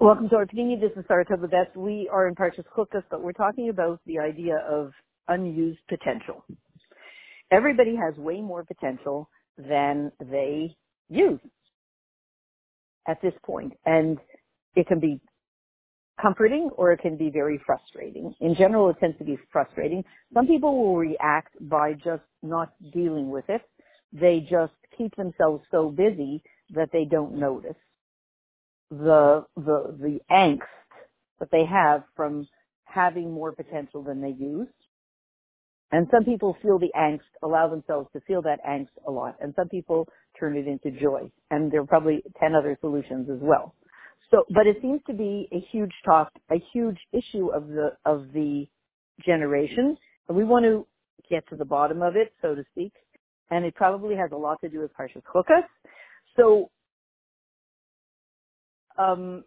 Welcome to our Panini. This is Sarah Best. We are in Parshas Chukas, but we're talking about the idea of unused potential. Everybody has way more potential than they use at this point, and it can be comforting or it can be very frustrating. In general, it tends to be frustrating. Some people will react by just not dealing with it. They just keep themselves so busy that they don't notice the the the angst that they have from having more potential than they use. And some people feel the angst, allow themselves to feel that angst a lot, and some people turn it into joy. And there are probably 10 other solutions as well. So, but it seems to be a huge talk, a huge issue of the, of the generation. And we want to get to the bottom of it, so to speak. And it probably has a lot to do with Parshas Chukas. So um,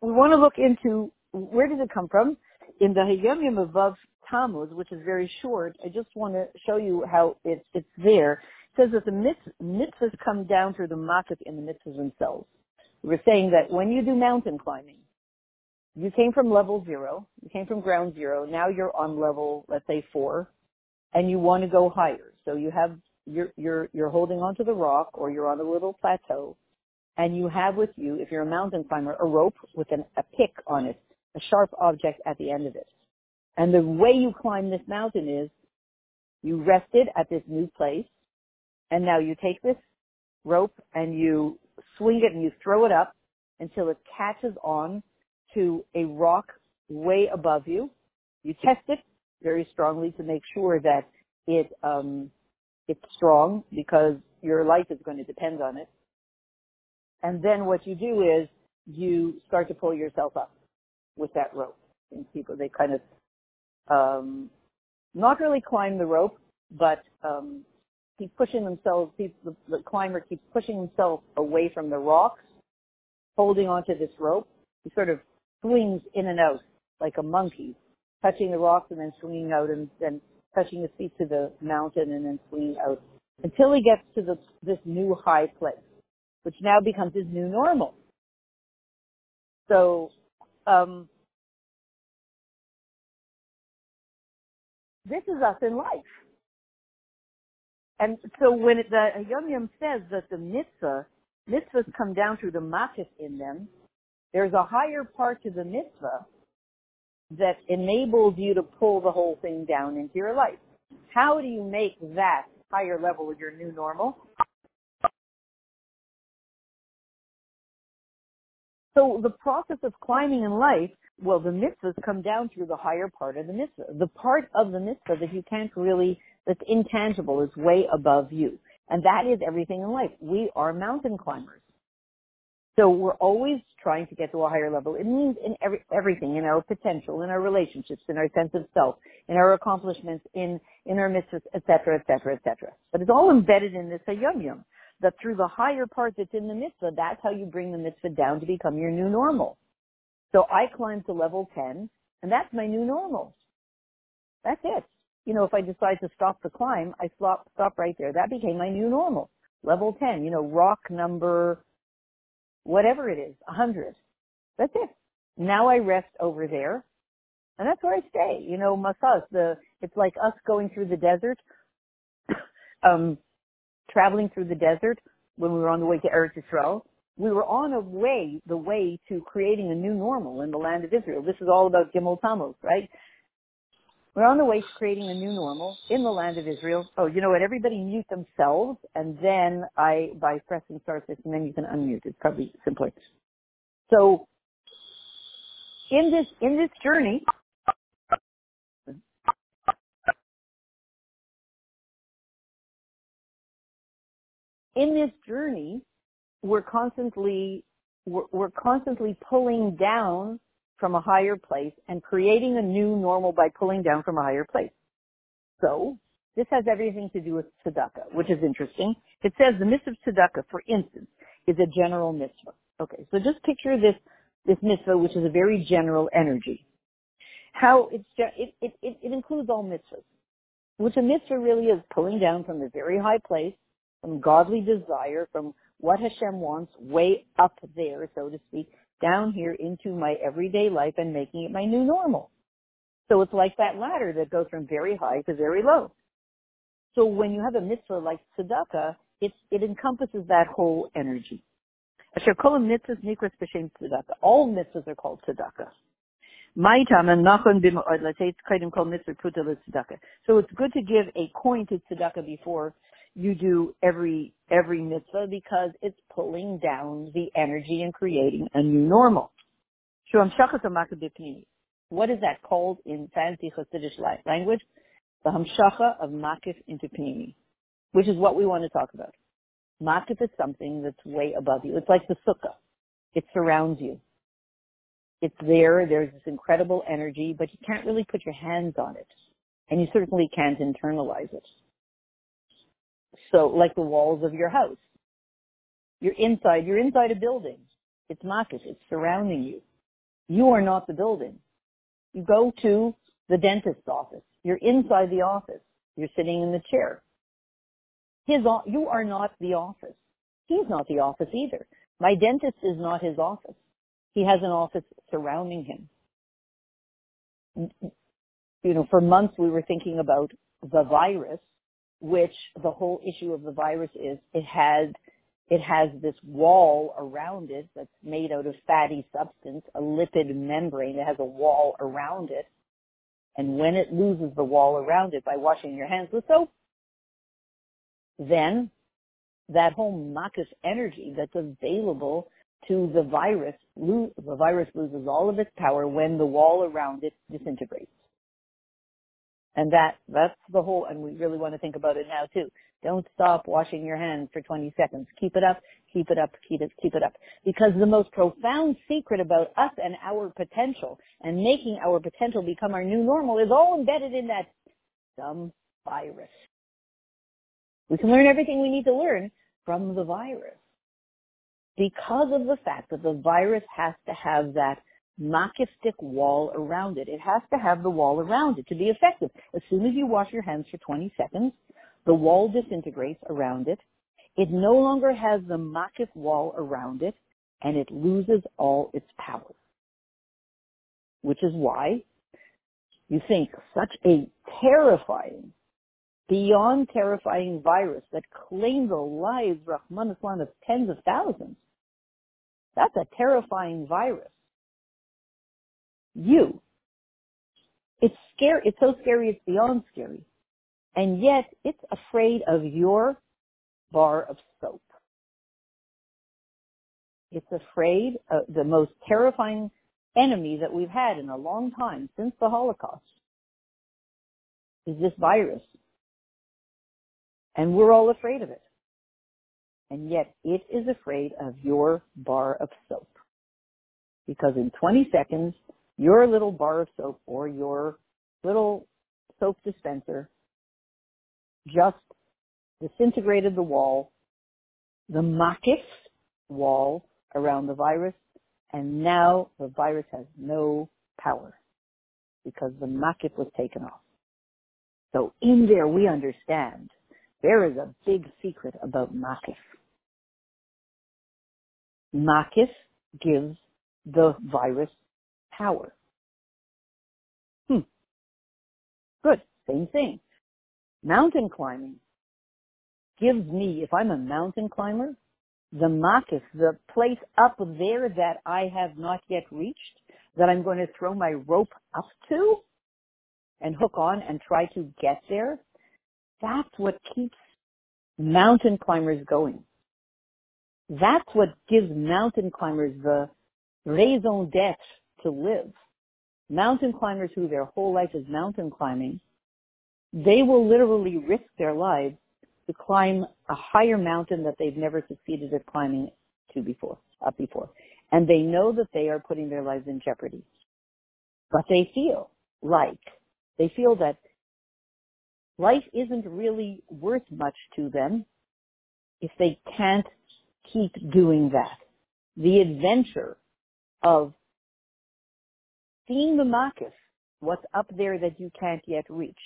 we want to look into where does it come from? In the Hayomim above Tammuz, which is very short, I just want to show you how it's it's there. It says that the mitzvahs, come down through the makif in the mitzvahs themselves. We're saying that when you do mountain climbing, you came from level zero, you came from ground zero, now you're on level, let's say four, and you want to go higher. So you have, you're, you're, you're holding onto the rock or you're on a little plateau and you have with you, if you're a mountain climber, a rope with an, a pick on it, a sharp object at the end of it. And the way you climb this mountain is you rested at this new place, and now you take this rope and you swing it and you throw it up until it catches on to a rock way above you. You test it very strongly to make sure that it um, it's strong because your life is going to depend on it. And then what you do is you start to pull yourself up with that rope. And people, they kind of, um, not really climb the rope, but, um, keep pushing themselves, the, the climber keeps pushing himself away from the rocks, holding onto this rope. He sort of swings in and out like a monkey, touching the rocks and then swinging out and then touching his feet to the mountain and then swinging out until he gets to the, this new high place which now becomes his new normal. So, um, this is us in life. And so when it, the Yom Yom says that the mitzvah, mitzvahs come down through the makif in them, there's a higher part to the mitzvah that enables you to pull the whole thing down into your life. How do you make that higher level of your new normal? So the process of climbing in life, well, the mitzvahs come down through the higher part of the mitzvah. The part of the mitzvah that you can't really, that's intangible is way above you. And that is everything in life. We are mountain climbers. So we're always trying to get to a higher level. It means in every, everything, in our potential, in our relationships, in our sense of self, in our accomplishments, in, in our mitzvahs, et cetera, et cetera, et cetera. But it's all embedded in this yum yum that through the higher part that's in the mitzvah, that's how you bring the mitzvah down to become your new normal. So I climbed to level 10, and that's my new normal. That's it. You know, if I decide to stop the climb, I stop, stop right there. That became my new normal. Level 10, you know, rock number, whatever it is, 100. That's it. Now I rest over there, and that's where I stay. You know, Masas, the, it's like us going through the desert. um, traveling through the desert when we were on the way to Eretz Yisrael, we were on a way, the way to creating a new normal in the land of Israel. This is all about Gimel Tammuz, right? We're on the way to creating a new normal in the land of Israel. Oh, you know what? Everybody mute themselves, and then I, by pressing start this, and then you can unmute. It's probably simpler. So, in this in this journey, in this journey, we're constantly we're, we're constantly pulling down from a higher place and creating a new normal by pulling down from a higher place. So this has everything to do with tzedakah, which is interesting. It says the mitzvah tzedakah, for instance, is a general mitzvah. Okay, so just picture this this mitzvah, which is a very general energy. How it's it it, it, it includes all mitzvahs, which a mitzvah really is pulling down from a very high place from godly desire, from what Hashem wants, way up there, so to speak, down here into my everyday life and making it my new normal. So it's like that ladder that goes from very high to very low. So when you have a mitzvah like tzedakah, it, it encompasses that whole energy. All mitzvahs are called tzedakah. So it's good to give a coin to tzedakah before you do every every mitzvah because it's pulling down the energy and creating a new normal. What is that called in fancy Hasidic language? The hamshacha of makif into pnimi, which is what we want to talk about. Makif is something that's way above you. It's like the sukkah. It surrounds you. It's there. There's this incredible energy, but you can't really put your hands on it. And you certainly can't internalize it. So, like the walls of your house. You're inside, you're inside a building. It's makif. It's surrounding you. You are not the building. You go to the dentist's office. You're inside the office. You're sitting in the chair. His, you are not the office. He's not the office either. My dentist is not his office. He has an office surrounding him. You know, for months we were thinking about the virus, which the whole issue of the virus is it has it has this wall around it that's made out of fatty substance, a lipid membrane that has a wall around it. And when it loses the wall around it by washing your hands with soap, then that whole makif energy that's available to the virus, the virus loses all of its power when the wall around it disintegrates. And that, that's the whole, and we really want to think about it now too. Don't stop washing your hands for 20 seconds. Keep it up, keep it up, keep it, keep it up. Because the most profound secret about us and our potential and making our potential become our new normal is all embedded in that dumb virus. We can learn everything we need to learn from the virus because of the fact that the virus has to have that makiftic wall around it. It has to have the wall around it to be effective. As soon as you wash your hands for 20 seconds, the wall disintegrates around it. It no longer has the makif wall around it, and it loses all its power. Which is why you think such a terrifying beyond terrifying virus that claimed the lives, rachmana litzlan, of tens of thousands. That's a terrifying virus. You. It's scary. It's so scary. It's beyond scary. And yet it's afraid of your bar of soap. It's afraid of the most terrifying enemy that we've had in a long time since the Holocaust is this virus and we're all afraid of it. And yet it is afraid of your bar of soap. Because in 20 seconds, your little bar of soap or your little soap dispenser just disintegrated the wall, the makif wall around the virus, and now the virus has no power because the makif was taken off. So in there we understand there is a big secret about makif. Makif gives the virus power. Good. Same thing. Mountain climbing gives me, if I'm a mountain climber, the makif, the place up there that I have not yet reached, that I'm going to throw my rope up to and hook on and try to get there, that's what keeps mountain climbers going. That's what gives mountain climbers the raison d'etre to live. Mountain climbers who their whole life is mountain climbing, they will literally risk their lives to climb a higher mountain that they've never succeeded at climbing to before, up before. And they know that they are putting their lives in jeopardy. But they feel like, they feel that life isn't really worth much to them if they can't keep doing that. The adventure of seeing the makif, what's up there that you can't yet reach,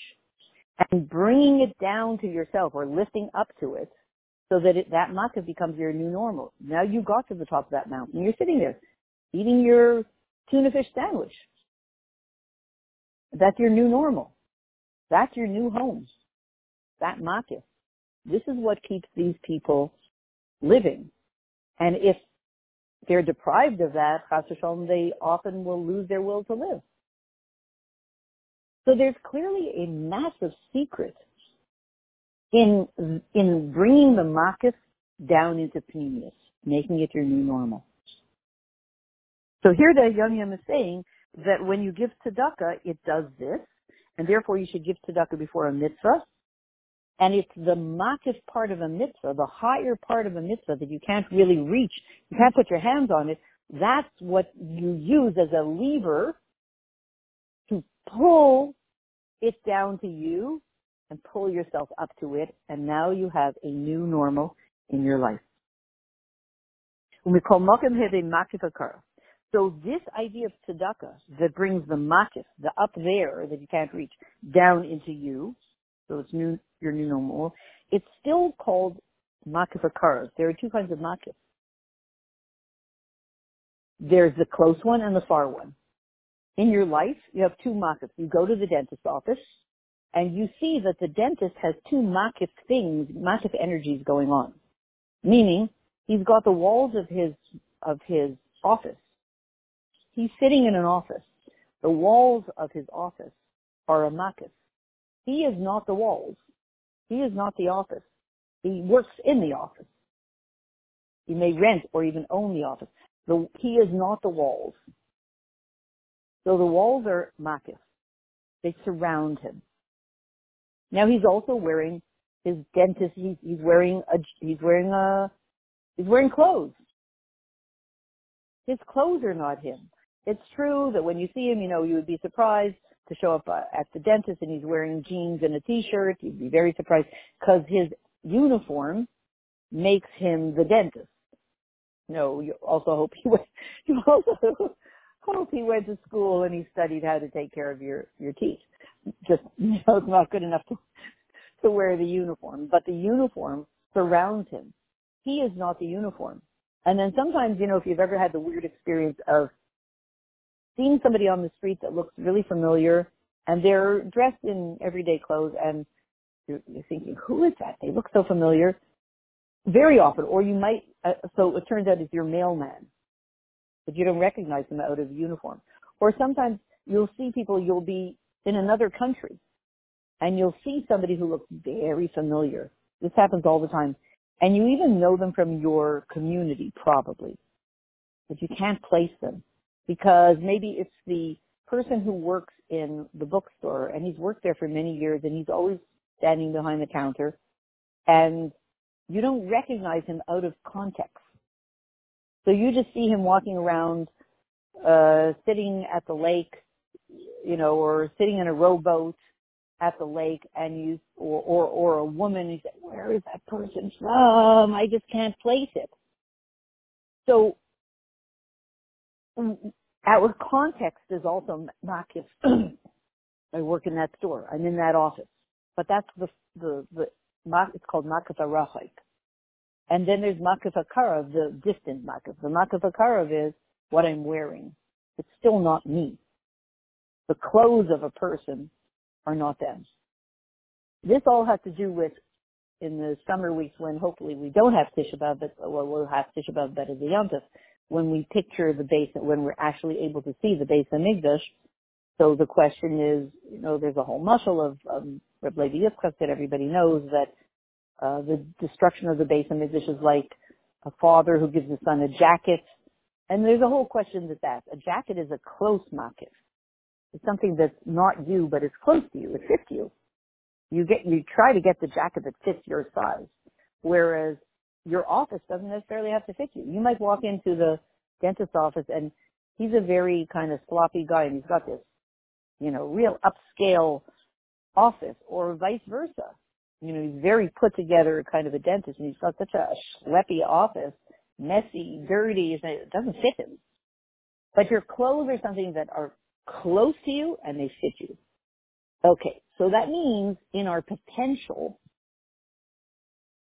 and bringing it down to yourself or lifting up to it so that it, that makif becomes your new normal. Now you got to the top of that mountain. You're sitting there. eating your tuna fish sandwich. That's your new normal. That's your new home. That makif. This is what keeps these people living. And if they're deprived of that, they often will lose their will to live. So there's clearly a massive secret in in bringing the makif down into pnimius, making it your new normal. So here the Yom Yom is saying that when you give tzedakah, it does this, and therefore you should give tzedakah before a mitzvah. And it's the makif part of a mitzvah, the higher part of a mitzvah that you can't really reach, you can't put your hands on it. That's what you use as a lever to pull it down to you and pull yourself up to it. And now you have a new normal in your life. When we call makim makif so this idea of tzedakah that brings the makif, the up there that you can't reach, down into you, so it's new, your new normal, it's still called makif akaras. There are two kinds of makif. There's the close one and the far one. In your life, you have two makifs. You go to the dentist's office, and you see that the dentist has two makif things, makif energies going on. Meaning, he's got the walls of his, of his office He's sitting in an office. The walls of his office are a makif. He is not the walls. He is not the office. He works in the office. He may rent or even own the office. The, he is not the walls. So the walls are makif. They surround him. Now he's also wearing his dentist. He's wearing a. He's wearing a. He's wearing clothes. His clothes are not him it's true that when you see him, you know, you would be surprised to show up uh, at the dentist and he's wearing jeans and a t-shirt. You'd be very surprised because his uniform makes him the dentist. No, you also hope he went, you also hope he went to school and he studied how to take care of your, your teeth. Just, you know, it's not good enough to, to wear the uniform, but the uniform surrounds him. He is not the uniform. And then sometimes, you know, if you've ever had the weird experience of seeing somebody on the street that looks really familiar and they're dressed in everyday clothes and you're, you're thinking, who is that? They look so familiar. Very often, or you might, uh, so it turns out it's your mailman, but you don't recognize them out of uniform. Or sometimes you'll see people, you'll be in another country and you'll see somebody who looks very familiar. This happens all the time. And you even know them from your community, probably. But you can't place them because maybe it's the person who works in the bookstore and he's worked there for many years and he's always standing behind the counter and you don't recognize him out of context. So you just see him walking around, uh, sitting at the lake, you know, or sitting in a rowboat at the lake and you, or, or, or a woman, you say, where is that person from? I just can't place it. So our context is also makif. I work in that store. I'm in that office. But that's the, the, the, it's called makif arachik. And then there's makif akarav, the distant makif. The makif akarav is what I'm wearing. It's still not me. The clothes of a person are not them. This all has to do with in the summer weeks when hopefully we don't have Tisha B'Av, but well, we'll have Tisha B'Av better than Yom when we picture the base, when we're actually able to see the Beis Hamikdash. So the question is, you know, there's a whole muscle of Reb Levi Yitzchak that everybody knows that uh, the destruction of the Beis Hamikdash is like a father who gives his son a jacket. And there's a whole question that that. A jacket is a close makif. It's something that's not you, but it's close to you. It fits you. You get, you try to get the jacket that fits your size. Whereas your office doesn't necessarily have to fit you. You might walk into the dentist's office and he's a very kind of sloppy guy and he's got this, you know, real upscale office or vice versa. You know, he's very put together kind of a dentist and he's got such a schleppy office, messy, dirty, it doesn't fit him. But your clothes are something that are close to you and they fit you. Okay, so that means in our potential,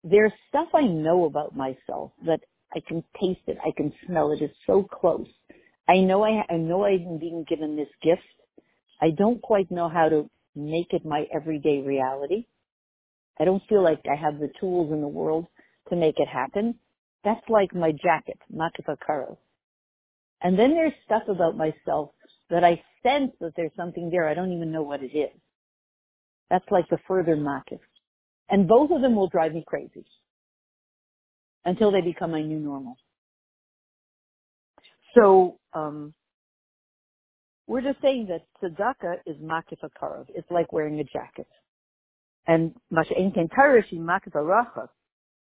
there's stuff I know about myself that I can taste it, I can smell it, it's so close. I know I, I know I'm being given this gift. I don't quite know how to make it my everyday reality. I don't feel like I have the tools in the world to make it happen. That's like my jacket, Makifa Karo. And then there's stuff about myself that I sense that there's something there. I don't even know what it is. That's like the further makif. And both of them will drive me crazy until they become my new normal. So, um, we're just saying that tzedakah is makif akarov. It's like wearing a jacket. And masha'en ken tarashi makif aracha,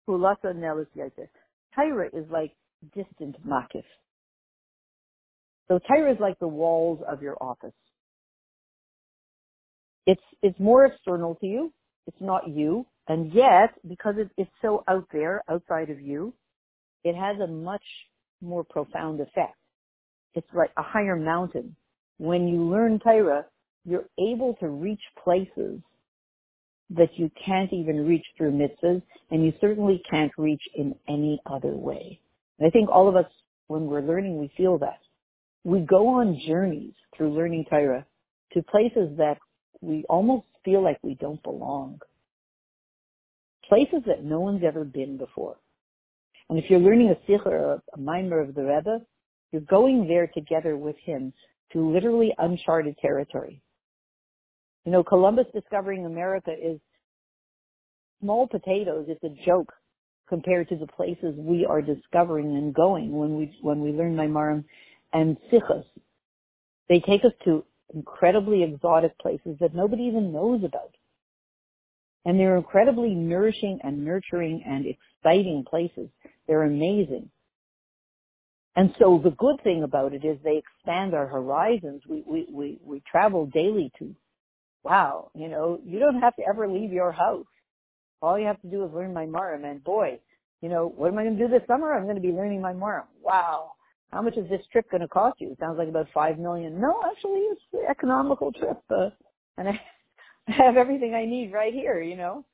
hulasa nelis yaiter. Torah is like distant makif. So Torah is like the walls of your office. It's, it's more external to you. It's not you. And yet, because it, it's so out there, outside of you, it has a much more profound effect. It's like a higher mountain. When you learn Torah, you're able to reach places that you can't even reach through mitzvahs, and you certainly can't reach in any other way. And I think all of us, when we're learning, we feel that. We go on journeys through learning Torah to places that we almost feel like we don't belong. Places that no one's ever been before. And if you're learning a sikh or a mimer of the Rebbe, you're going there together with him to literally uncharted territory. You know, Columbus discovering America is small potatoes. It's a joke compared to the places we are discovering and going when we when we learn Maamarim and Sikhs. They take us to incredibly exotic places that nobody even knows about. And they're incredibly nourishing and nurturing and exciting places. They're amazing. And so the good thing about it is they expand our horizons. We, we, we, we travel daily to wow, you know, you don't have to ever leave your house. All you have to do is learn Maamarim. And boy, you know, what am I going to do this summer? I'm going to be learning Maamarim. Wow. How much is this trip going to cost you? It sounds like about five million. No, actually, it's an economical trip. Uh, and I have everything I need right here, you know.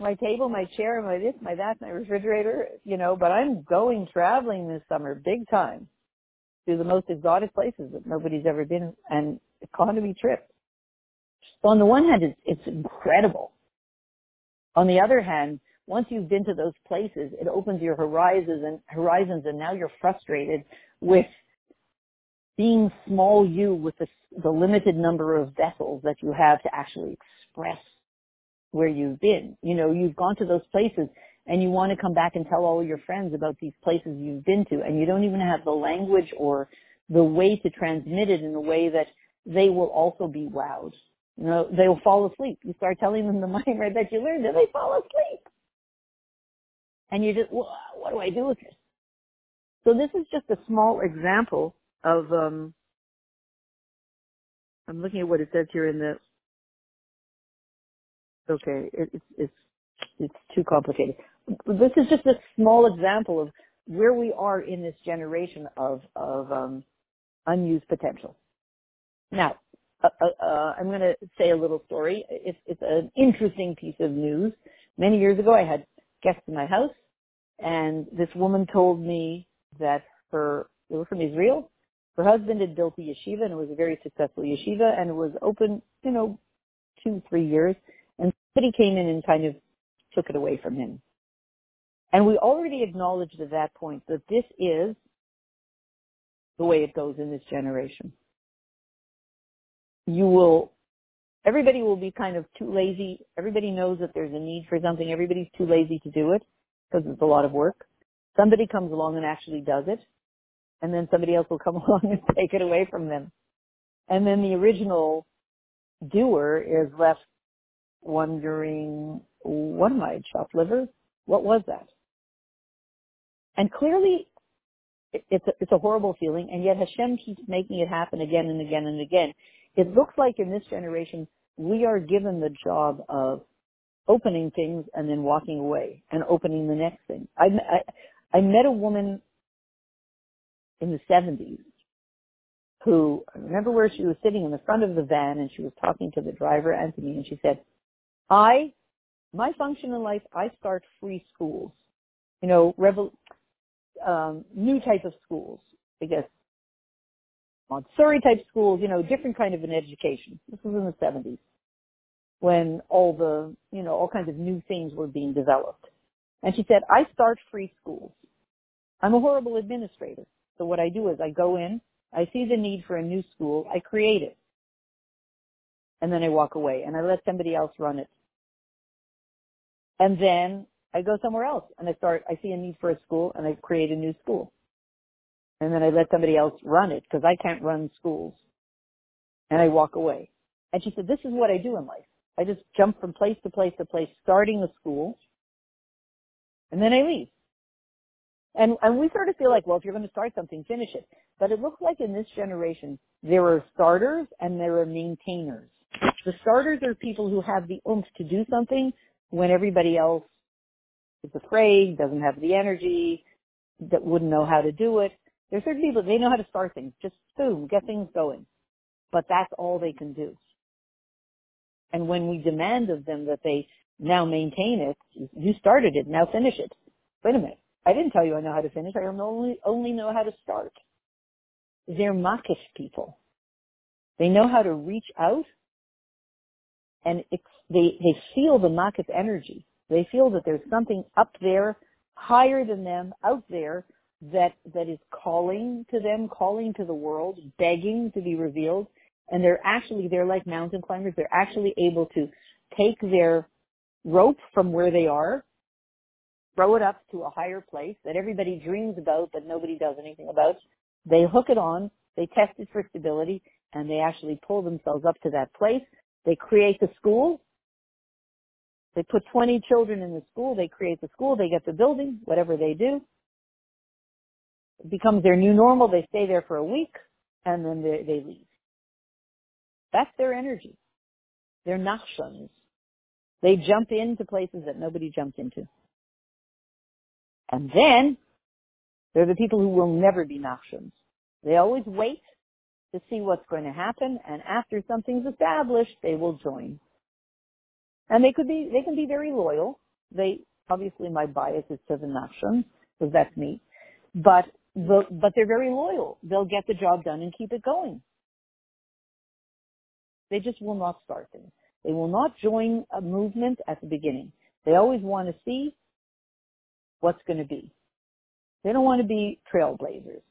My table, my chair, my this, my that, my refrigerator, you know, but I'm going traveling this summer big time to the most exotic places that nobody's ever been and economy trip. So on the one hand, it's, it's incredible. On the other hand, once you've been to those places, it opens your horizons and horizons, and now you're frustrated with being small you with the, the limited number of vessels that you have to actually express where you've been. You know, you've gone to those places and you want to come back and tell all your friends about these places you've been to, and you don't even have the language or the way to transmit it in a way that they will also be wowed. You know, they will fall asleep. You start telling them the mimer that you learned, and they fall asleep. And you just, well, what do I do with this? So this is just a small example of, um, I'm looking at what it says here in the, okay, it, it's, it's, it's too complicated. This is just a small example of where we are in this generation of, of, um, unused potential. Now, uh, uh, uh, I'm going to say a little story. It's, it's an interesting piece of news. Many years ago, I had guests in my house, and this woman told me that her, they were from Israel, her husband had built a yeshiva, and it was a very successful yeshiva, and it was open, you know, two, three years, and somebody came in and kind of took it away from him. And we already acknowledged at that point that this is the way it goes in this generation you will, everybody will be kind of too lazy. Everybody knows that there's a need for something. Everybody's too lazy to do it because it's a lot of work. Somebody comes along and actually does it. And then somebody else will come along and take it away from them. And then the original doer is left wondering, what am I, chopped liver? What was that? And clearly it's a, it's a horrible feeling, and yet Hashem keeps making it happen again and again and again. It looks like in this generation, we are given the job of opening things and then walking away and opening the next thing. I, I, I met a woman in the 70s who, I remember where she was sitting in the front of the van and she was talking to the driver Anthony, and she said, I, my function in life, I start free schools. You know, revol- um, new type of schools. I guess, Montessori type schools, you know, different kind of an education. This was in the 70s when all the, you know, all kinds of new things were being developed. And she said, I start free schools. I'm a horrible administrator. So what I do is I go in, I see the need for a new school, I create it. And then I walk away and I let somebody else run it. And then I go somewhere else and I start, I see a need for a school and I create a new school. And then I let somebody else run it because I can't run schools. And I walk away. And she said, this is what I do in life. I just jump from place to place to place, starting a school, and then I leave. And, and we sort of feel like, well, if you're going to start something, finish it. But it looks like in this generation, there are starters and there are maintainers. The starters are people who have the oomph to do something when everybody else is afraid, doesn't have the energy, that wouldn't know how to do it. There's certain people, they know how to start things. Just boom, get things going. But that's all they can do. And when we demand of them that they now maintain it, you started it, now finish it. Wait a minute. I didn't tell you I know how to finish. I only, only know how to start. They're makish people. They know how to reach out and they, they feel the makish energy. They feel that there's something up there, higher than them, out there, that, that is calling to them, calling to the world, begging to be revealed. And they're actually, they're like mountain climbers. They're actually able to take their rope from where they are throw it up to a higher place that everybody dreams about but nobody does anything about. They hook it on, they test it for stability, and they actually pull themselves up to that place. They create the school. They put 20 children in the school. They create the school. They get the building, whatever they do. It becomes their new normal. They stay there for a week, and then they, they leave. That's their energy. They're nachshons. They jump into places that nobody jumped into. And then they're the people who will never be Nachshons. They always wait to see what's going to happen, and after something's established, they will join. And they could be, they can be very loyal. They, obviously my bias is to the Nachshons, because that's me. But, the, but they're very loyal. They'll get the job done and keep it going. They just will not start things. They will not join a movement at the beginning. They always want to see what's going to be. They don't want to be trailblazers.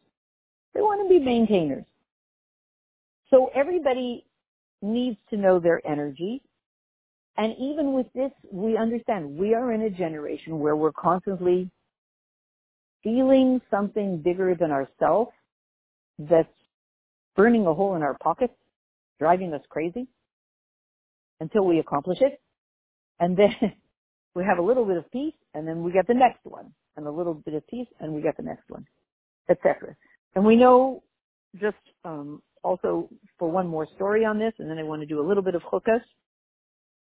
They want to be maintainers. So everybody needs to know their energy. And even with this, we understand we are in a generation where we're constantly feeling something bigger than ourselves that's burning a hole in our pockets, driving us crazy until we accomplish it. And then we have a little bit of peace and then we get the next one and a little bit of peace and we get the next one, etc. And we know just um, also for one more story on this, and then I want to do a little bit of chukas.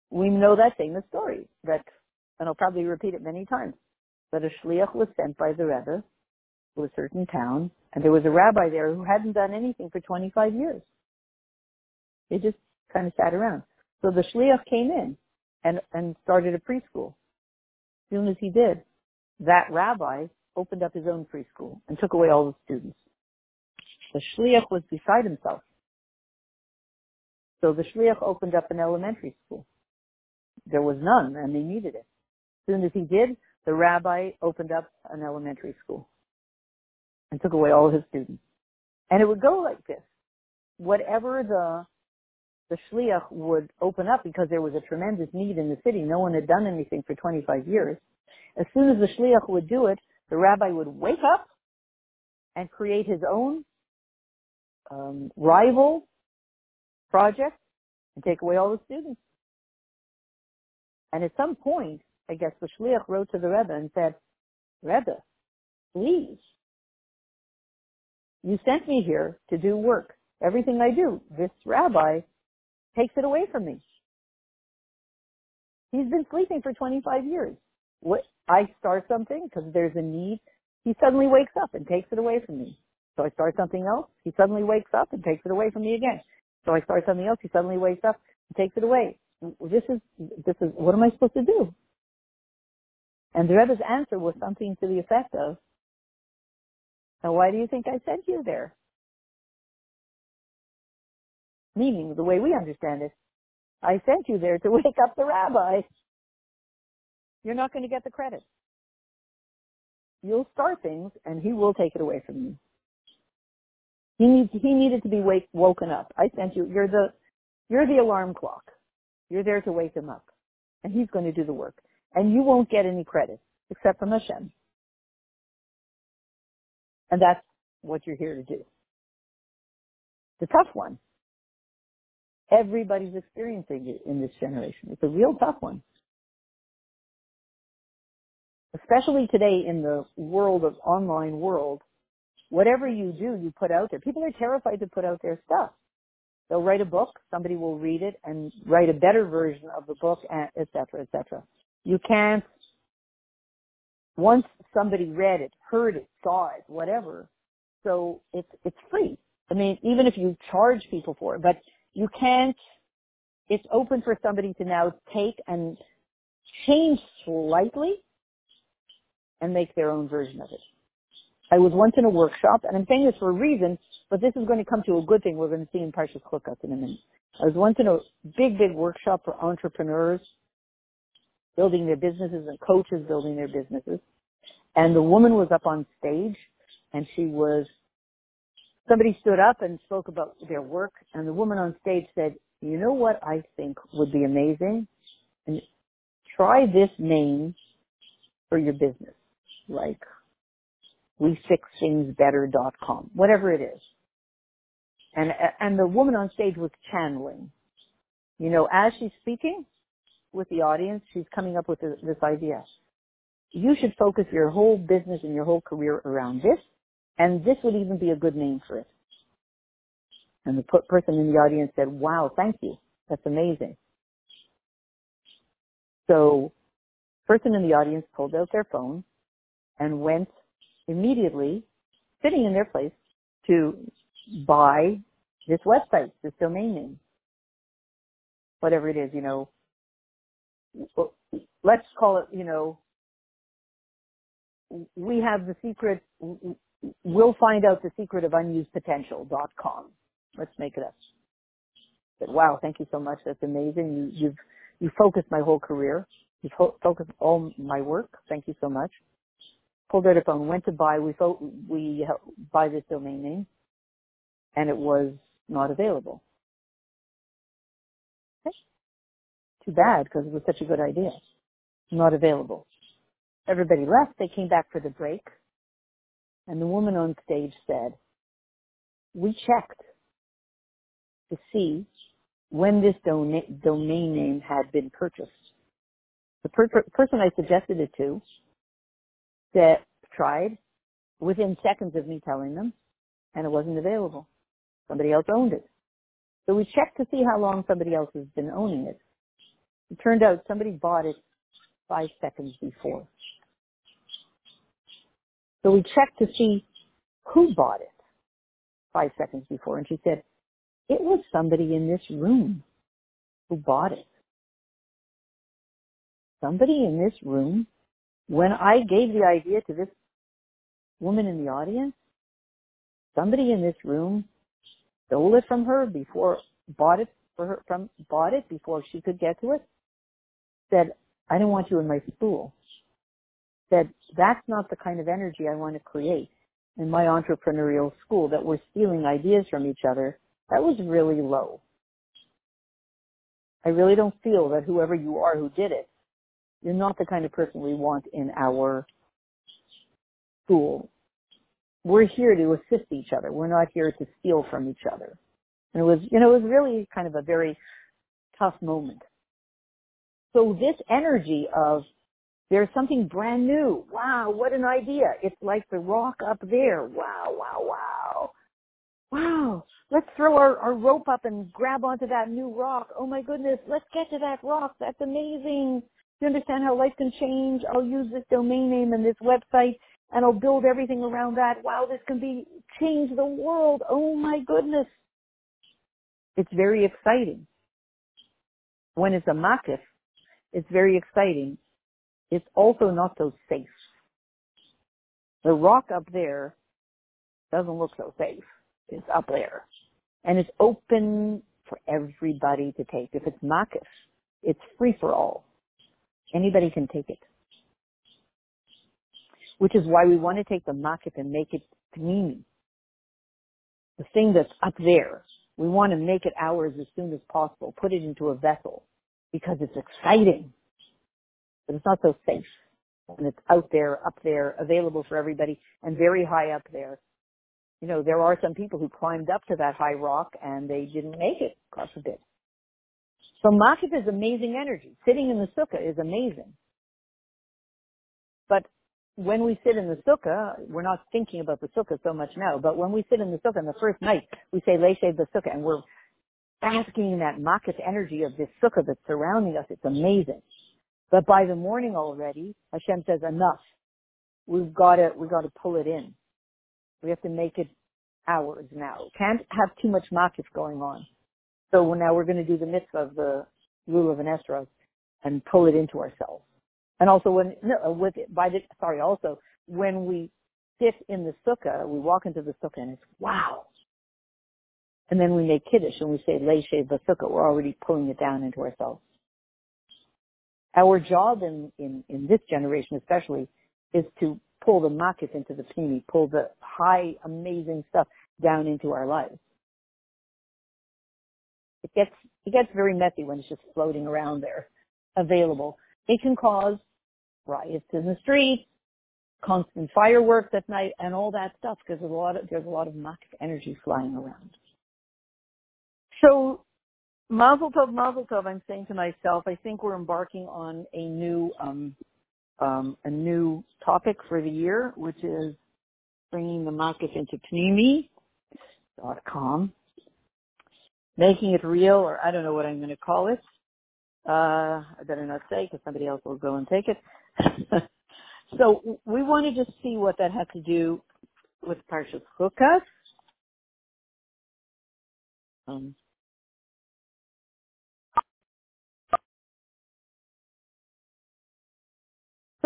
We know that famous story that, and I'll probably repeat it many times, that a shliach was sent by the Rebbe to a certain town, and there was a rabbi there who hadn't done anything for 25 years. He just kind of sat around. So the shliach came in and, and started a preschool. As soon as he did, that rabbi opened up his own preschool and took away all the students. The shliach was beside himself. So the shliach opened up an elementary school. There was none, and they needed it. As soon as he did, the rabbi opened up an elementary school and took away all his students. And it would go like this. Whatever the the shliach would open up because there was a tremendous need in the city. No one had done anything for 25 years. As soon as the shliach would do it, the rabbi would wake up and create his own um, rival project and take away all the students. And at some point, I guess the shliach wrote to the Rebbe and said, Rebbe, please, you sent me here to do work. Everything I do, this rabbi takes it away from me. He's been sleeping for 25 years. What, I start something because there's a need. He suddenly wakes up and takes it away from me. So I start something else. He suddenly wakes up and takes it away from me again. So I start something else. He suddenly wakes up and takes it away. This is, this is, what am I supposed to do? And the Rebbe's answer was something to the effect of, now why do you think I sent you there? Meaning, the way we understand it, I sent you there to wake up the rabbi. You're not going to get the credit. You'll start things and he will take it away from you. He needs, he needed to be wake, woken up. I sent you, you're the, you're the alarm clock. You're there to wake him up. And he's going to do the work. And you won't get any credit except from Hashem. And that's what you're here to do. The tough one. Everybody's experiencing it in this generation. It's a real tough one. Especially today in the world of online world, whatever you do, you put out there. People are terrified to put out their stuff. They'll write a book, somebody will read it and write a better version of the book, eh, et cetera, et cetera. You can't, once somebody read it, heard it, saw it, whatever, so it's, it's free. I mean, even if you charge people for it, but you can't, it's open for somebody to now take and change slightly and make their own version of it. I was once in a workshop, and I'm saying this for a reason, but this is going to come to a good thing we're going to see in Parshas Chukas in a minute. I was once in a big, big workshop for entrepreneurs building their businesses and coaches building their businesses. And the woman was up on stage and she was, somebody stood up and spoke about their work and the woman on stage said, you know what I think would be amazing? And try this name for your business, like we fix things better.com, whatever it is. And, and the woman on stage was channeling. You know, as she's speaking with the audience, she's coming up with this, this idea. You should focus your whole business and your whole career around this, and this would even be a good name for it. And the person in the audience said, wow, thank you. That's amazing. So, person in the audience pulled out their phone and went immediately sitting in their place to buy this website, this domain name, whatever it is, you know, let's call it, you know, we have the secret, we'll find out the secret of unused potential.com. Let's make it up. But wow, thank you so much. That's amazing. You, you've, you focused my whole career. You've focused all my work. Thank you so much pulled out a phone, went to buy, we thought we buy this domain name, and it was not available. Okay. Too bad because it was such a good idea. Not available. Everybody left. They came back for the break, and the woman on stage said, "We checked to see when this domain name had been purchased. The per- person I suggested it to that tried within seconds of me telling them, and it wasn't available. Somebody else owned it. So we checked to see how long somebody else has been owning it. It turned out somebody bought it five seconds before. So we checked to see who bought it five seconds before, and she said, it was somebody in this room who bought it. Somebody in this room when I gave the idea to this woman in the audience, somebody in this room stole it from her before, bought it for her, from, bought it before she could get to it, said, I don't want you in my school. Said, that's not the kind of energy I want to create in my entrepreneurial school, that we're stealing ideas from each other. That was really low. I really don't feel that whoever you are who did it you're not the kind of person we want in our school. We're here to assist each other. We're not here to steal from each other. And it was, you know, it was really kind of a very tough moment. So this energy of there's something brand new. Wow, what an idea. It's like the rock up there. Wow, wow, wow. Wow, let's throw our, our rope up and grab onto that new rock. Oh my goodness, let's get to that rock. That's amazing you understand how life can change? I'll use this domain name and this website and I'll build everything around that. Wow, this can be change the world. Oh my goodness. It's very exciting. When it's a makif, it's very exciting. It's also not so safe. The rock up there doesn't look so safe. It's up there. And it's open for everybody to take. If it's makif, it's free for all. Anybody can take it. Which is why we want to take the makif and make it pnimi. The thing that's up there. We want to make it ours as soon as possible. Put it into a vessel because it's exciting. But it's not so safe. And it's out there, up there, available for everybody and very high up there. You know, there are some people who climbed up to that high rock and they didn't make it, God forbid. So makif is amazing energy. Sitting in the sukkah is amazing. But when we sit in the sukkah, we're not thinking about the sukkah so much now, but when we sit in the sukkah in the first night, we say Leshe the sukkah and we're basking in that makif energy of this sukkah that's surrounding us. It's amazing. But by the morning already, Hashem says enough. We've got to, we've got to pull it in. We have to make it ours now. Can't have too much makif going on. So now we're going to do the mitzvah of the lulav and esrog and pull it into ourselves. And also when, no, with, by the, sorry, also when we sit in the sukkah, we walk into the sukkah and it's wow. And then we make kiddush and we say leishe sukkah. We're already pulling it down into ourselves. Our job in, in, in this generation especially is to pull the makif into the pnimi, pull the high, amazing stuff down into our lives. It gets, it gets very messy when it's just floating around there, available. It can cause riots in the streets, constant fireworks at night, and all that stuff because there's a lot of, there's a lot of makif energy flying around. So Mazel tov, mazel tov. I'm saying to myself, I think we're embarking on a new, um, um, a new topic for the year, which is bringing the makif into pnimi.com, making it real, or I don't know what I'm going to call it. Uh, I better not say because somebody else will go and take it. so we wanted to just see what that had to do with Parshas Chukas. Um,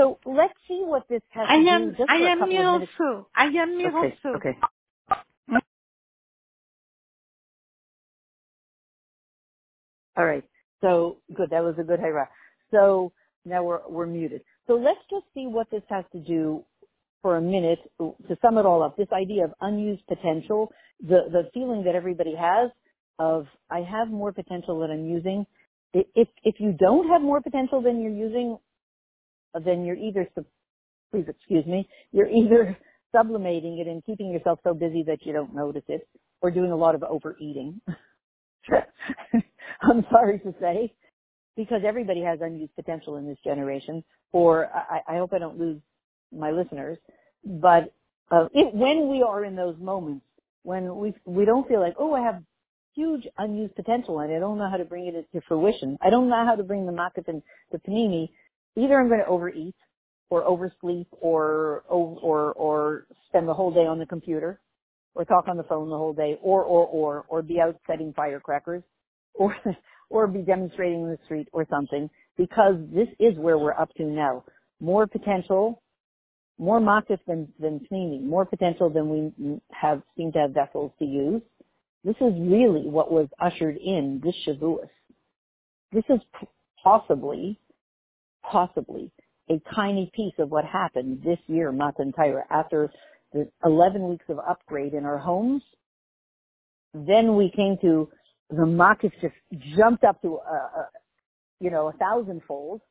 So let's see what this has I to am, do just I for a am couple me of minutes. also. I am me Okay, also. okay. All right. So good. That was a good hurrah. So now we're we're muted. So let's just see what this has to do for a minute to sum it all up. This idea of unused potential, the the feeling that everybody has of I have more potential than I'm using. If if you don't have more potential than you're using, then you're either please excuse me, you're either sublimating it and keeping yourself so busy that you don't notice it, or doing a lot of overeating. I'm sorry to say, because everybody has unused potential in this generation, or I, I hope I don't lose my listeners, but uh, it, when we are in those moments, when we, we don't feel like, oh, I have huge unused potential and I don't know how to bring it to fruition, I don't know how to bring the makif and the pnimi, either I'm going to overeat or oversleep or or or spend the whole day on the computer or talk on the phone the whole day or or or or be out setting firecrackers or or be demonstrating in the street or something because this is where we're up to now. More potential, more makif than than pnimi, more potential than we have seem to have vessels to use. This is really what was ushered in this Shavuos. This is possibly, possibly a tiny piece of what happened this year, Matan Torah, after the 11 weeks of upgrade in our homes. Then we came to the makif just jumped up to, a, a, you know, a thousandfold.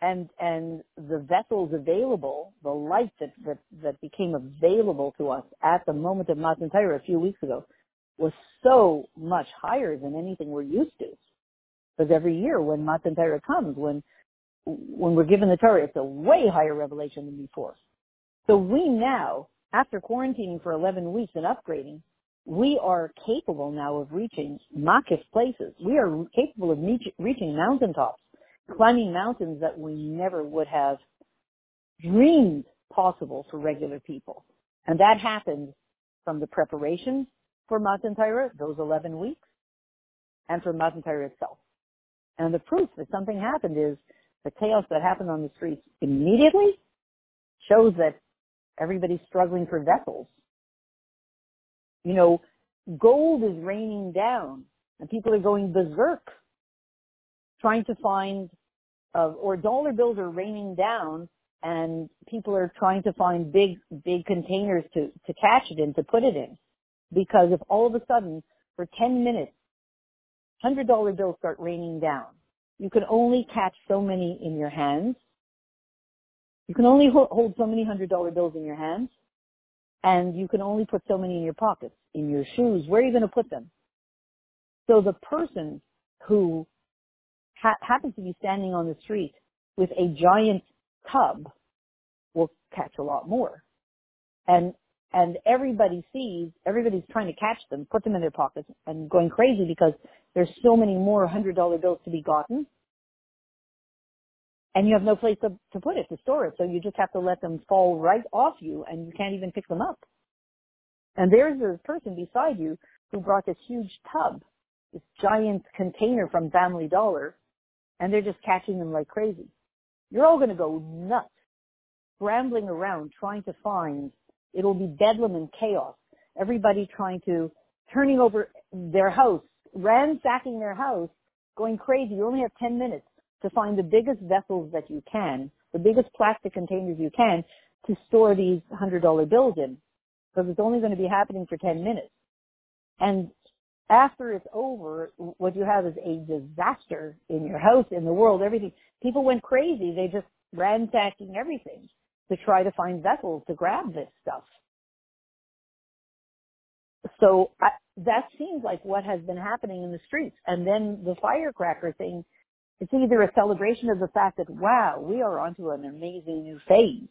And, and the vessels available, the light that, that, that became available to us at the moment of Matan Torah a few weeks ago was so much higher than anything we're used to. Because every year when Matan Torah comes, when when we're given the Torah, it's a way higher revelation than before. So we now, after quarantining for 11 weeks and upgrading, we are capable now of reaching makif places. We are capable of reach, reaching mountaintops, climbing mountains that we never would have dreamed possible for regular people. And that happened from the preparation for Matan Torah, those 11 weeks, and for Matan Torah itself. And the proof that something happened is the chaos that happened on the streets immediately shows that everybody's struggling for vessels. You know, gold is raining down And people are going berserk trying to find, uh, or dollar bills are raining down and people are trying to find big, big containers to, to catch it in, to put it in. Because if all of a sudden, for 10 minutes, $100 bills start raining down, you can only catch so many in your hands. You can only hold so many $100 bills in your hands. And you can only put so many in your pockets, in your shoes. Where are you going to put them? So the person who ha- happens to be standing on the street with a giant tub will catch a lot more. And and everybody sees, everybody's trying to catch them, put them in their pockets, and going crazy because there's so many more hundred dollar bills to be gotten, and you have no place to, to put it, to store it. So you just have to let them fall right off you, and you can't even pick them up. And there's a person beside you who brought this huge tub, this giant container from Family Dollar, and they're just catching them like crazy. You're all going to go nuts, scrambling around trying to find. It'll be bedlam and chaos. Everybody trying to turning over their house, ransacking their house, going crazy. You only have 10 minutes to find the biggest vessels that you can, the biggest plastic containers you can to store these $100 bills in. Because it's only going to be happening for 10 minutes. And after it's over, what you have is a disaster in your house, in the world, everything. People went crazy. They just ransacking everything to try to find vessels to grab this stuff. So I, that seems like what has been happening in the streets. And then the firecracker thing, it's either a celebration of the fact that, wow, we are onto an amazing new phase.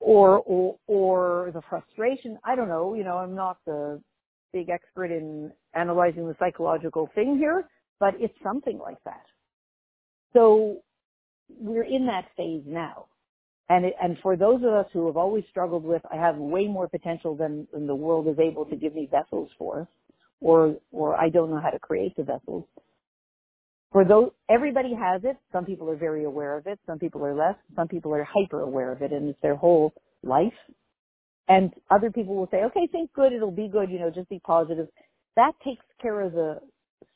Or, or, or the frustration. I don't know, you know, I'm not the big expert in analyzing the psychological thing here, but it's something like that. So we're in that phase now. And, it, and for those of us who have always struggled with, I have way more potential than, than the world is able to give me vessels for, or, or I don't know how to create the vessels. For those, everybody has it. Some people are very aware of it. Some people are less. Some people are hyper aware of it and it's their whole life. And other people will say, okay, think good, it'll be good, you know, just be positive. That takes care of the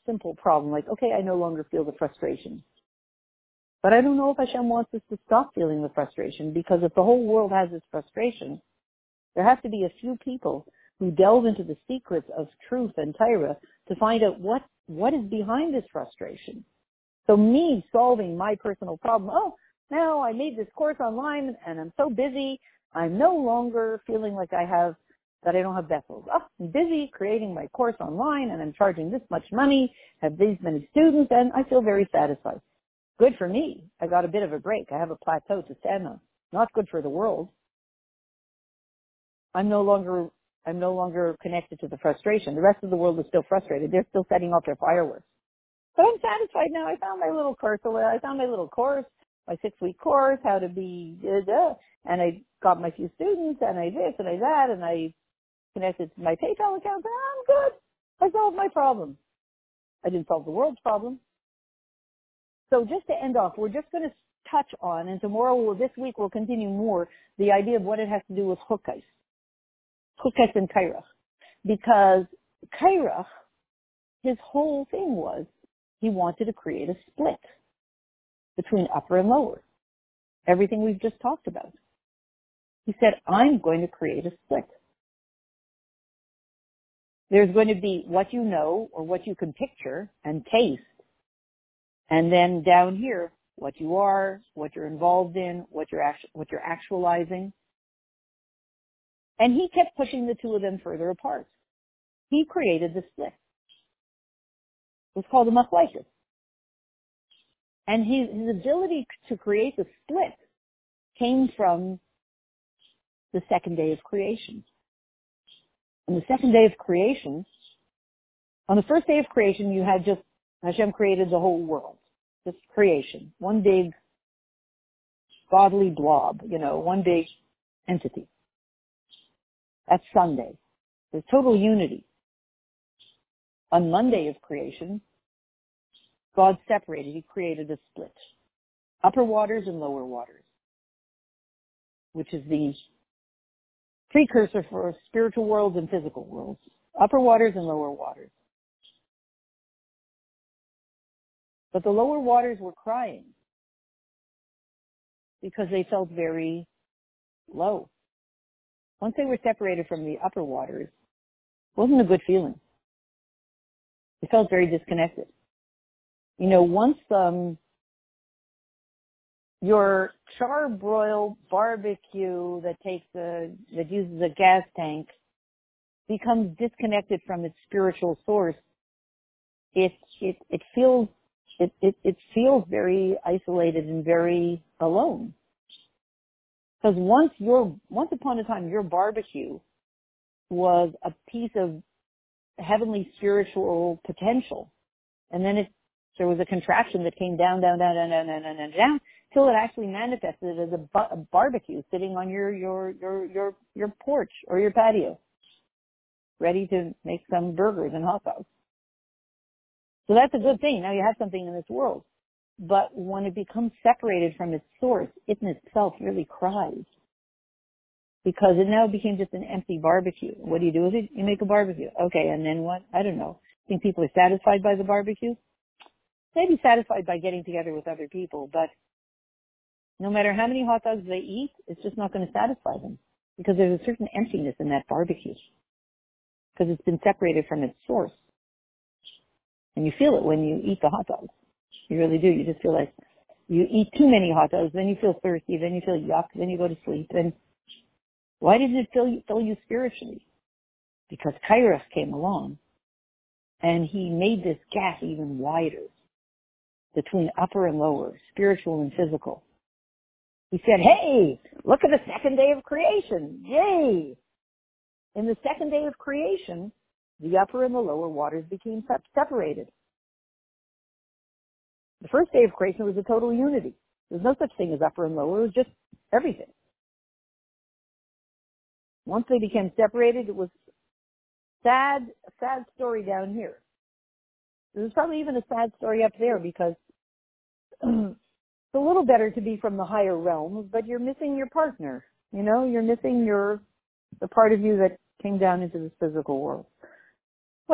simple problem, like, okay, I no longer feel the frustration. But I don't know if Hashem wants us to stop feeling the frustration because if the whole world has this frustration, there have to be a few people who delve into the secrets of truth and Torah to find out what, what is behind this frustration. So me solving my personal problem, oh, now I made this course online and I'm so busy I'm no longer feeling like I have, that I don't have vessels. Oh, I'm busy creating my course online and I'm charging this much money, have these many students, and I feel very satisfied. Good for me. I got a bit of a break. I have a plateau to stand on. Not good for the world. I'm no longer, I'm no longer connected to the frustration. The rest of the world is still frustrated. They're still setting off their fireworks. But I'm satisfied now. I found my little course. I found my little course my six week course, how to be, and I got my few students, and I this, and I that, and I connected to my PayPal account, and I'm good. I solved my problem. I didn't solve the world's problem. So just to end off, we're just going to touch on, and tomorrow, we'll, this week, we'll continue more, the idea of what it has to do with Chukas. Chukas and Korach. Because Korach, his whole thing was, he wanted to create a split between upper and lower. Everything we've just talked about. He said, I'm going to create a split. There's going to be what you know or what you can picture and taste. And then down here, what you are, what you're involved in, what you're, actu- what you're actualizing. And he kept pushing the two of them further apart. He created the split. It was called a machlokes. And his, his ability to create the split came from the second day of creation. On the second day of creation, on the first day of creation, you had just, Hashem created the whole world. Just creation. One big godly blob, you know, one big entity. That's Sunday. There's total unity. On Monday of creation, God separated. He created a split. Upper waters and lower waters, which is the precursor for spiritual worlds and physical worlds. Upper waters and lower waters. But the lower waters were crying because they felt very low. Once they were separated from the upper waters, it wasn't a good feeling. They felt very disconnected. You know, once um, your charbroil barbecue that takes a that uses a gas tank becomes disconnected from its spiritual source, it it it feels it, it, it feels very isolated and very alone. Because once your, once upon a time, your barbecue was a piece of heavenly spiritual potential. And then it, there was a contraction that came down, down, down, down, down, down, down, down, down, till it actually manifested as a, bu- a barbecue sitting on your, your, your, your, your porch or your patio, ready to make some burgers and hot dogs. So that's a good thing. Now you have something in this world. But when it becomes separated from its source, it in itself really cries. Because it now became just an empty barbecue. What do you do with it? You make a barbecue. Okay, and then what? I don't know. Think people are satisfied by the barbecue? Maybe satisfied by getting together with other people, but no matter how many hot dogs they eat, it's just not going to satisfy them. Because there's a certain emptiness in that barbecue. Because it's been separated from its source. And you feel it when you eat the hot dogs. You really do. You just feel like you eat too many hot dogs, then you feel thirsty, then you feel yuck, then you go to sleep. Then why did it fill you, fill you spiritually? Because Korach came along and he made this gap even wider between upper and lower, spiritual and physical. He said, hey, look at the second day of creation. Yay! In the second day of creation, the upper and the lower waters became separated. The first day of creation was a total unity. There's no such thing as upper and lower. It was just everything. Once they became separated, it was sad, sad story down here. There's probably even a sad story up there because it's a little better to be from the higher realms, but you're missing your partner. You know, you're missing your, the part of you that came down into this physical world.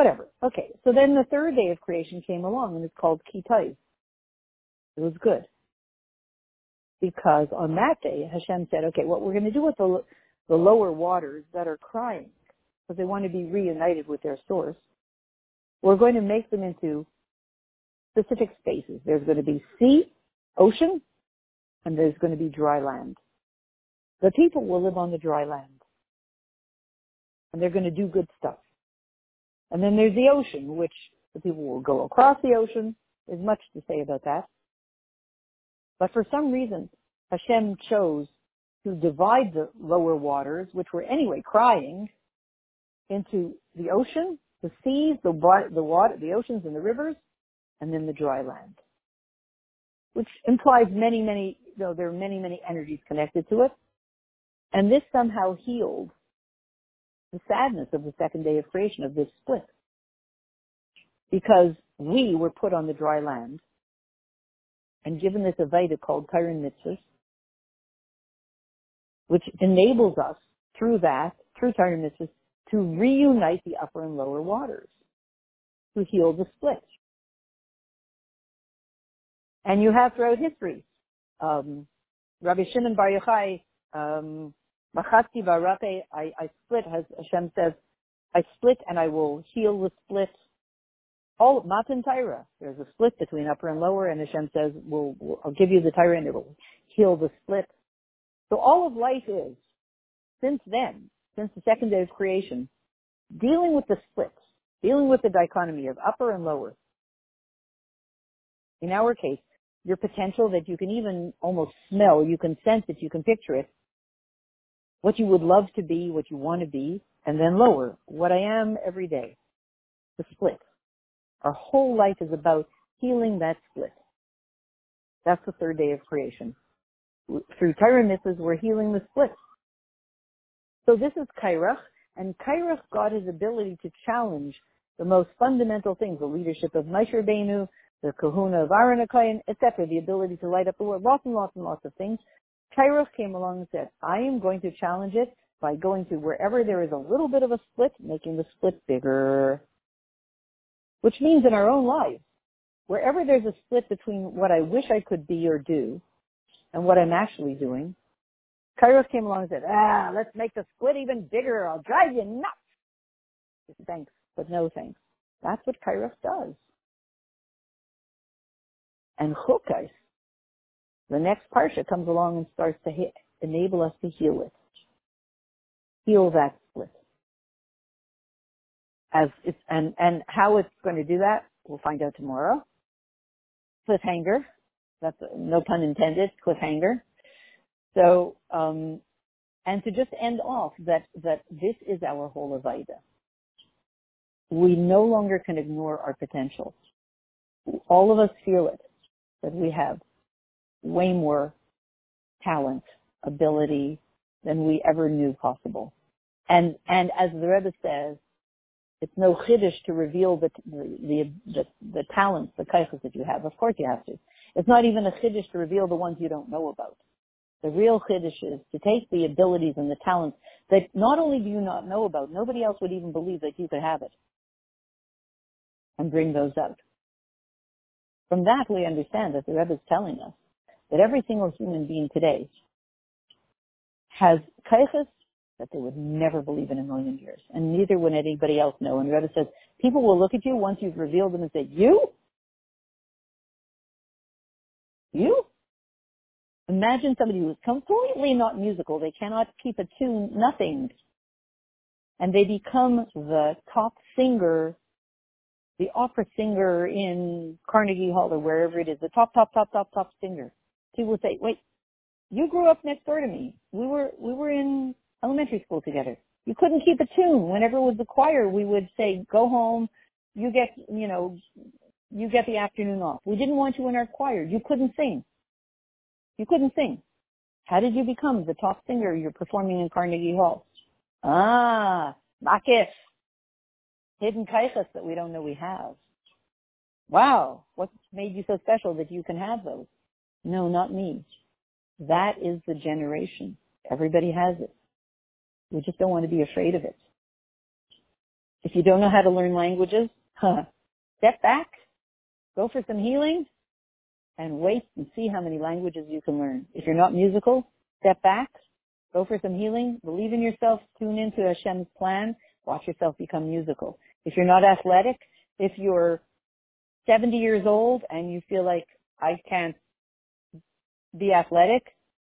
Whatever. Okay. So then the third day of creation came along and it's called Ki Tov. It was good. Because on that day, Hashem said, okay, what we're going to do with the, the lower waters that are crying, because they want to be reunited with their source, we're going to make them into specific spaces. There's going to be sea, ocean, and there's going to be dry land. The people will live on the dry land. And they're going to do good stuff. And then there's the ocean, which the people will go across the ocean. There's much to say about that. But for some reason, Hashem chose to divide the lower waters, which were anyway crying, into the ocean, the seas, the, the water, the oceans and the rivers, and then the dry land. Which implies many, many, you know, there are many, many energies connected to it. And this somehow healed the sadness of the second day of creation of this split. Because we were put on the dry land and given this Avodah called Kairin Mitzvah, which enables us through that, through Kairin Mitzvah, to reunite the upper and lower waters, to heal the split. And you have throughout history, um, Rabbi Shimon Bar Yochai, um, Machati Barape, I, I split, as Hashem says, I split and I will heal the split all Matan Torah. There's a split between upper and lower, and Hashem says, we'll, we'll, I'll give you the Torah and it will heal the split. So all of life is, since then, since the second day of creation, dealing with the splits, dealing with the dichotomy of upper and lower. In our case, your potential that you can even almost smell, you can sense it, you can picture it, what you would love to be, what you want to be, and then lower, what I am every day, the split. Our whole life is about healing that split. That's the third day of creation. Through Torah we're healing the split. So this is Korach, and Korach got his ability to challenge the most fundamental things, the leadership of Moshe Rabbeinu, the kehuna of Aaron etc., the ability to light up the world, lots and lots and lots of things. Korach came along and said, I am going to challenge it by going to wherever there is a little bit of a split, making the split bigger which means in our own lives, wherever there's a split between what I wish I could be or do and what I'm actually doing, Korach came along and said, ah, let's make the split even bigger. I'll drive you nuts. Thanks, but no thanks. That's what Korach does. And Chukas, the next parsha comes along and starts to enable us to heal it. Heal that split. As it's, and, and how it's going to do that, we'll find out tomorrow. Cliffhanger. That's no pun intended. Cliffhanger. So, um, and to just end off that, that this is our whole Avodah. We no longer can ignore our potential. All of us feel it, that we have way more talent, ability than we ever knew possible. And, and as the Rebbe says, it's no chiddush to reveal the, the, the, the talents, the kaichas that you have. Of course you have to. It's not even a chiddush to reveal the ones you don't know about. The real chiddush is to take the abilities and the talents that not only do you not know about, nobody else would even believe that you could have it, and bring those out. From that, we understand that the Rebbe is telling us that every single human being today has kaiches that they would never believe in a million years, and neither would anybody else know. And Rebbe says, people will look at you once you've revealed them and say, you? You? Imagine somebody who's completely not musical. They cannot keep a tune, nothing. And they become the top singer, the opera singer in Carnegie Hall or wherever it is, the top, top, top, top, top singer. People would say, wait, you grew up next door to me. We were, we were in elementary school together. You couldn't keep a tune. Whenever it was the choir, we would say, go home. You get, you know, you get the afternoon off. We didn't want you in our choir. You couldn't sing. You couldn't sing. How did you become the top singer you're performing in Carnegie Hall? Ah, makif. Hidden kaichas that we don't know we have. Wow, what made you so special that you can have those? No, not me. That is the generation. Everybody has it. We just don't want to be afraid of it. If you don't know how to learn languages, huh, step back, go for some healing, and wait and see how many languages you can learn. If you're not musical, step back, go for some healing, believe in yourself, tune into Hashem's plan, watch yourself become musical. If you're not athletic, if you're 70 years old and you feel like I can't be athletic,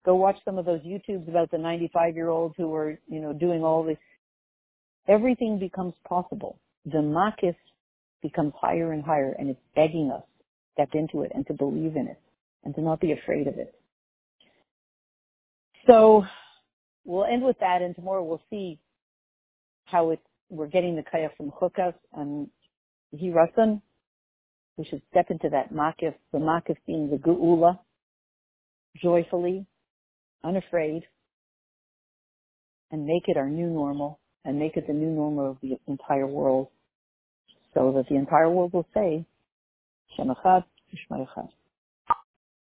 go watch some of those YouTubes about the 95 year olds who are, you know, doing all this. Everything becomes possible. The makif becomes higher and higher and it's begging us to step into it and to believe in it and to not be afraid of it. So we'll end with that and tomorrow we'll see how it, we're getting the kaya from chukas and hirasan. We should step into that makif, the makif being the geula, joyfully, unafraid, and make it our new normal and make it the new normal of the entire world so that the entire world will say, Shem Achad,